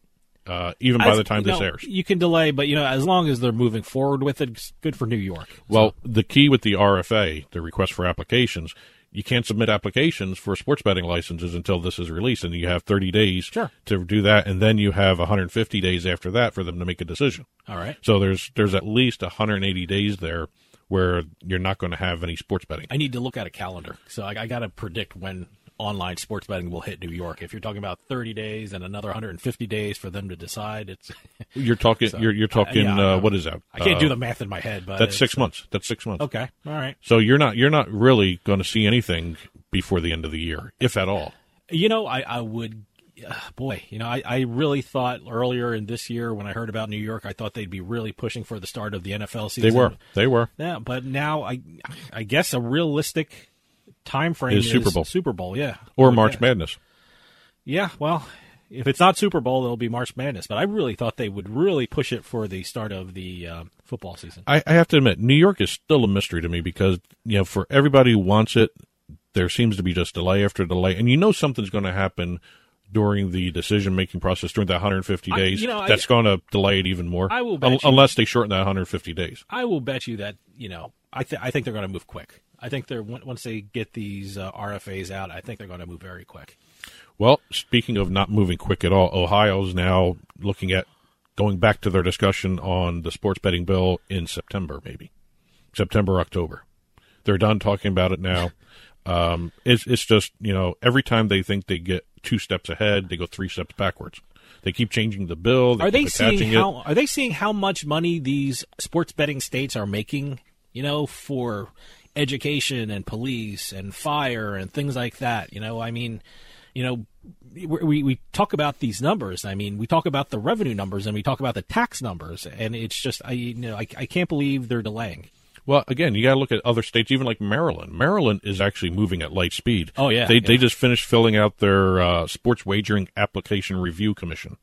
uh, even by As- the time this know, airs. you can delay, but you know, as long as they're moving forward with it, it's good for New York. Well, the key with the RFA, the request for applications, you can't submit applications for sports betting licenses until this is released, and you have 30 days to do that, and then you have 150 days after that for them to make a decision. All right. So there's there's at least 180 days there where you're not going to have any sports betting. I need to look at a calendar, so I, I got to predict when online sports betting will hit New York. If you're talking about 30 days and another 150 days for them to decide, it's You're talking. So, you're you're talking. yeah, I uh, what is that? I can't do Uh, the math in my head, but that's six it's- months. That's six months. Okay, all right. So you're not you're not really going to see anything before the end of the year, if at all. You know, I, I would, uh, boy, you know, I, I really thought earlier in this year when I heard about New York, I thought they'd be really pushing for the start of the NFL season. They were. They were. Yeah, but now I, I guess a realistic time frame Is Super Bowl. Super Bowl, yeah, Or Would- March yeah. Madness. Yeah, well, if it's not Super Bowl, it'll be March Madness. But I really thought they would really push it for the start of the um, football season. I, I have to admit, New York is still a mystery to me because you know, for everybody who wants it, there seems to be just delay after delay, and you know something's going to happen during the decision making process during that 150 I- days. you know, that's going to delay it even more. I will bet un- you- unless they shorten that 150 days. I will bet you that you know I th- I think they're going to move quick. I think they're once they get these uh, RFAs out, I think they're going to move very quick. Well, speaking of not moving quick at all, Ohio's now looking at going back to their discussion on the sports betting bill in September, maybe September, October. They're done talking about it now. Um, it's it's just you know every time they think they get two steps ahead, they go three steps backwards. They keep changing the bill. They are they seeing it. are they seeing how much money these sports betting states are making? You know, for education and police and fire and things like that. You know, I mean, you know, we, we talk about these numbers. I mean, we talk about the revenue numbers and we talk about the tax numbers, and it's just I you know I, I can't believe they're delaying. Well, again, you got to look at other states, even like Maryland. Maryland is actually moving at light speed. Oh, yeah, they yeah. they just finished filling out their uh, sports wagering application review commission.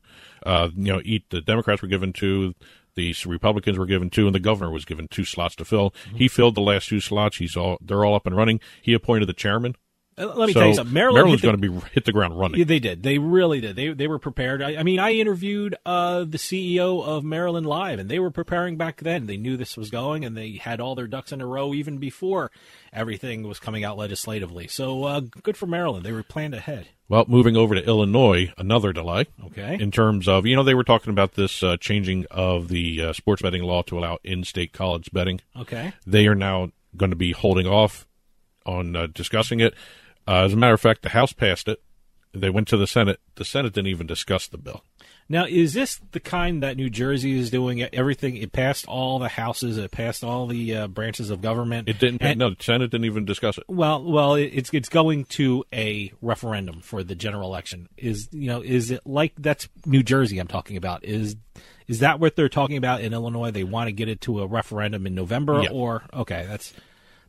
Uh, you know, eat the Democrats were given two, the Republicans were given two, and the governor was given two slots to fill. Mm-hmm. He filled the last two slots. He's all they're all up and running. He appointed the chairman. Uh, Let me So tell you something. Maryland Maryland's going to be hit the ground running. Yeah, they did. They really did. They they were prepared. I, I mean, I interviewed uh, the CEO of Maryland Live, and they were preparing back then. They knew this was going, and they had all their ducks in a row even before everything was coming out legislatively. So uh, good for Maryland. They were planned ahead. Well, moving over to Illinois, another delay. Okay. In terms of, you know, they were talking about this uh, changing of the uh, sports betting law to allow in-state college betting. Okay. They are now going to be holding off on uh, discussing it. Uh, as a matter of fact, the House passed it. They went to the Senate. The Senate didn't even discuss the bill. Now, is this the kind that New Jersey is doing? Everything it passed all the houses, it passed all the uh, branches of government. It didn't. And, no, the Senate didn't even discuss it. Well, well, it's it's going to a referendum for the general election. Is you know, is it like that's New Jersey? I'm talking about. Is is that what they're talking about in Illinois? They want to get it to a referendum in November, yeah. or okay, that's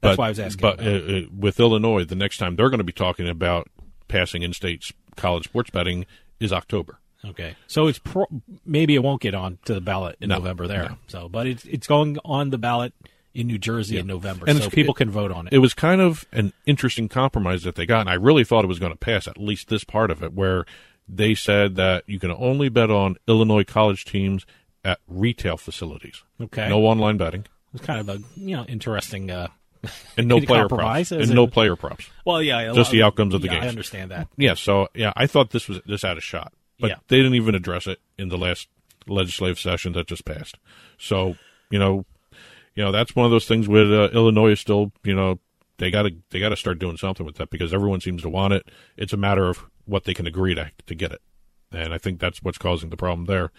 that's but, why I was asking. But uh, with Illinois, the next time they're going to be talking about passing in-state college sports betting is October. Okay, so it's pro- maybe it won't get on to the ballot in no, November there. No. So, but it's it's going on the ballot in New Jersey yeah. in November, and so people can vote on it. It was kind of an interesting compromise that they got, and I really thought it was going to pass at least this part of it, where they said that you can only bet on Illinois college teams at retail facilities. Okay, no online betting. It's kind of a you know interesting. Uh, and no player props. And it? no player props. Well, yeah, just the outcomes of the yeah, game. I understand that. Yeah, so yeah, I thought this was this had a shot, but yeah. they didn't even address it in the last legislative session that just passed. So you know, you know that's one of those things where uh, Illinois is still you know they got to they got to start doing something with that because everyone seems to want it. It's a matter of what they can agree to to get it, and I think that's what's causing the problem there.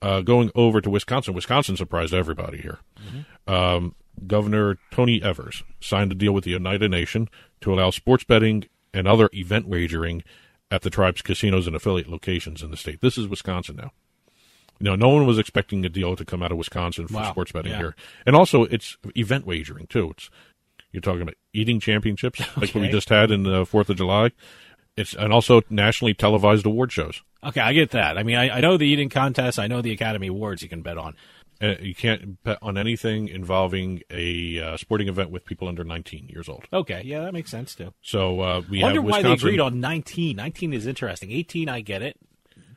Uh, going over to Wisconsin, Wisconsin surprised everybody here. Mm-hmm. Um, Governor Tony Evers signed a deal with the Oneida Nation to allow sports betting and other event wagering at the tribe's casinos and affiliate locations in the state. This is Wisconsin now. You know, no one was expecting a deal to come out of Wisconsin for wow. sports betting yeah. here, and also it's event wagering too. It's you're talking about eating championships okay. like what we just had in the Fourth of July. It's and also nationally televised award shows. Okay, I get that. I mean, I, I know the eating contest. I know the Academy Awards you can bet on. Uh, you can't bet on anything involving a uh, sporting event with people under 19 years old. Okay, yeah, that makes sense too. So uh, we wonder have why they agreed on 19. 19 is interesting. 18, I get it.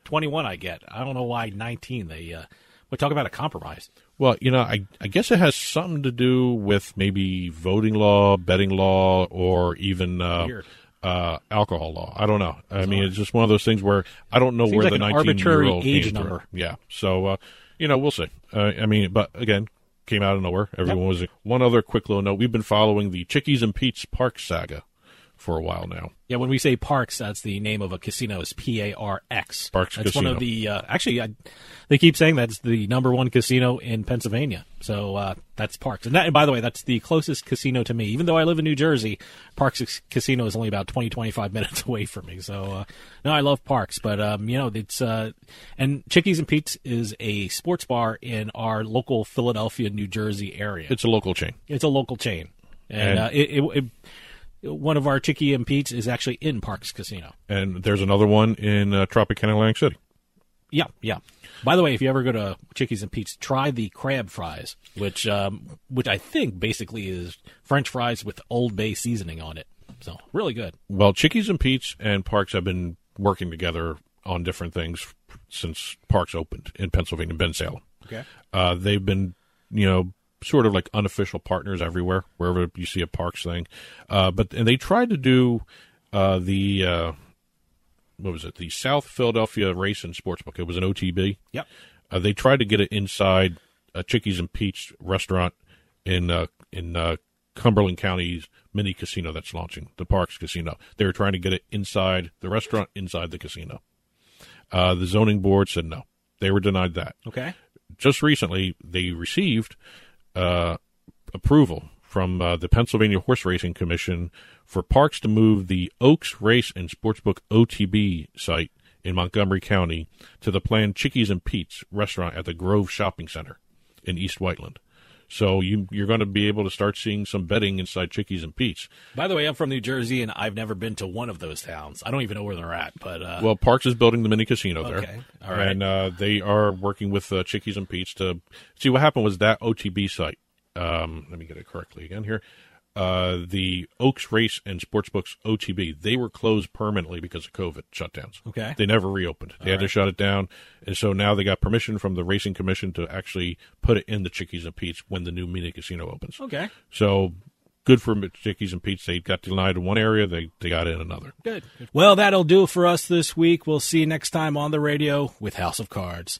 21, I get. I don't know why 19. They uh, we talk about a compromise. Well, you know, I I guess it has something to do with maybe voting law, betting law, or even. Uh, uh, alcohol law. I don't know. I mean, it's just one of those things where I don't know Seems where like the 19 arbitrary year old age number. Through. Yeah. So, uh, you know, we'll see. Uh, I mean, but again, came out of nowhere. Everyone was one other quick little note. We've been following the Chickies and Pete's Parx saga for a while now. Yeah, when we say Parx, that's the name of a casino. Is P A R X. Parx That's Casino. one of the. Uh, actually, I, they keep saying that's the number one casino in Pennsylvania. So uh, that's Parx. And, that, and by the way, that's the closest casino to me. Even though I live in New Jersey, Parx Casino is only about 20, 25 minutes away from me. So uh, no, I love Parx, but um, you know it's uh, and Chickies and Pete's is a sports bar in our local Philadelphia, New Jersey area. It's a local chain. It's a local chain, and, And- uh, it, it, it one of our Chicky and Pete's is actually in Parx Casino. And there's another one in uh, Tropicana Atlantic City. Yeah, yeah. By the way, if you ever go to Chickies and Pete's, try the crab fries, which um, which I think basically is French fries with Old Bay seasoning on it. So really good. Well, Chickies and Pete's and Parx have been working together on different things since Parx opened in Pennsylvania, Bensalem. Okay. Uh, they've been, you know, sort of like unofficial partners everywhere, wherever you see a Parx thing. Uh, but and they tried to do uh, the uh, what was it? The South Philadelphia Race and Sportsbook. It was an OTB. Yep. Uh, they tried to get it inside a Chickies and Pete's restaurant in uh, in uh, Cumberland County's mini casino that's launching, the Parx Casino. They were trying to get it inside the restaurant, inside the casino. Uh, the zoning board said no. They were denied that. Okay. Just recently, they received uh, approval from uh, the Pennsylvania Horse Racing Commission for Parx to move the Oaks Race and Sportsbook OTB site in Montgomery County to the planned Chickies and Pete's restaurant at the Grove Shopping Center in East Whiteland. So you, you're going to be able to start seeing some betting inside Chickies and Pete's. By the way, I'm from New Jersey, and I've never been to one of those towns. I don't even know where they're at. But uh, Well, Parx is building the mini casino there. All right. And uh, they are working with uh, Chickies and Pete's to see what happened was that OTB site. Um, let me get it correctly again here. Uh, the Oaks Race and Sportsbooks OTB, they were closed permanently because of COVID shutdowns. Okay. They never reopened. They All had to shut it down. And so now they got permission from the Racing Commission to actually put it in the Chickies and Pete's when the new mini casino opens. Okay. So good for Chickies and Pete's. They got denied in one area, they, they got in another. Good. Well, that'll do for us this week. We'll see you next time on the radio with House of Cards.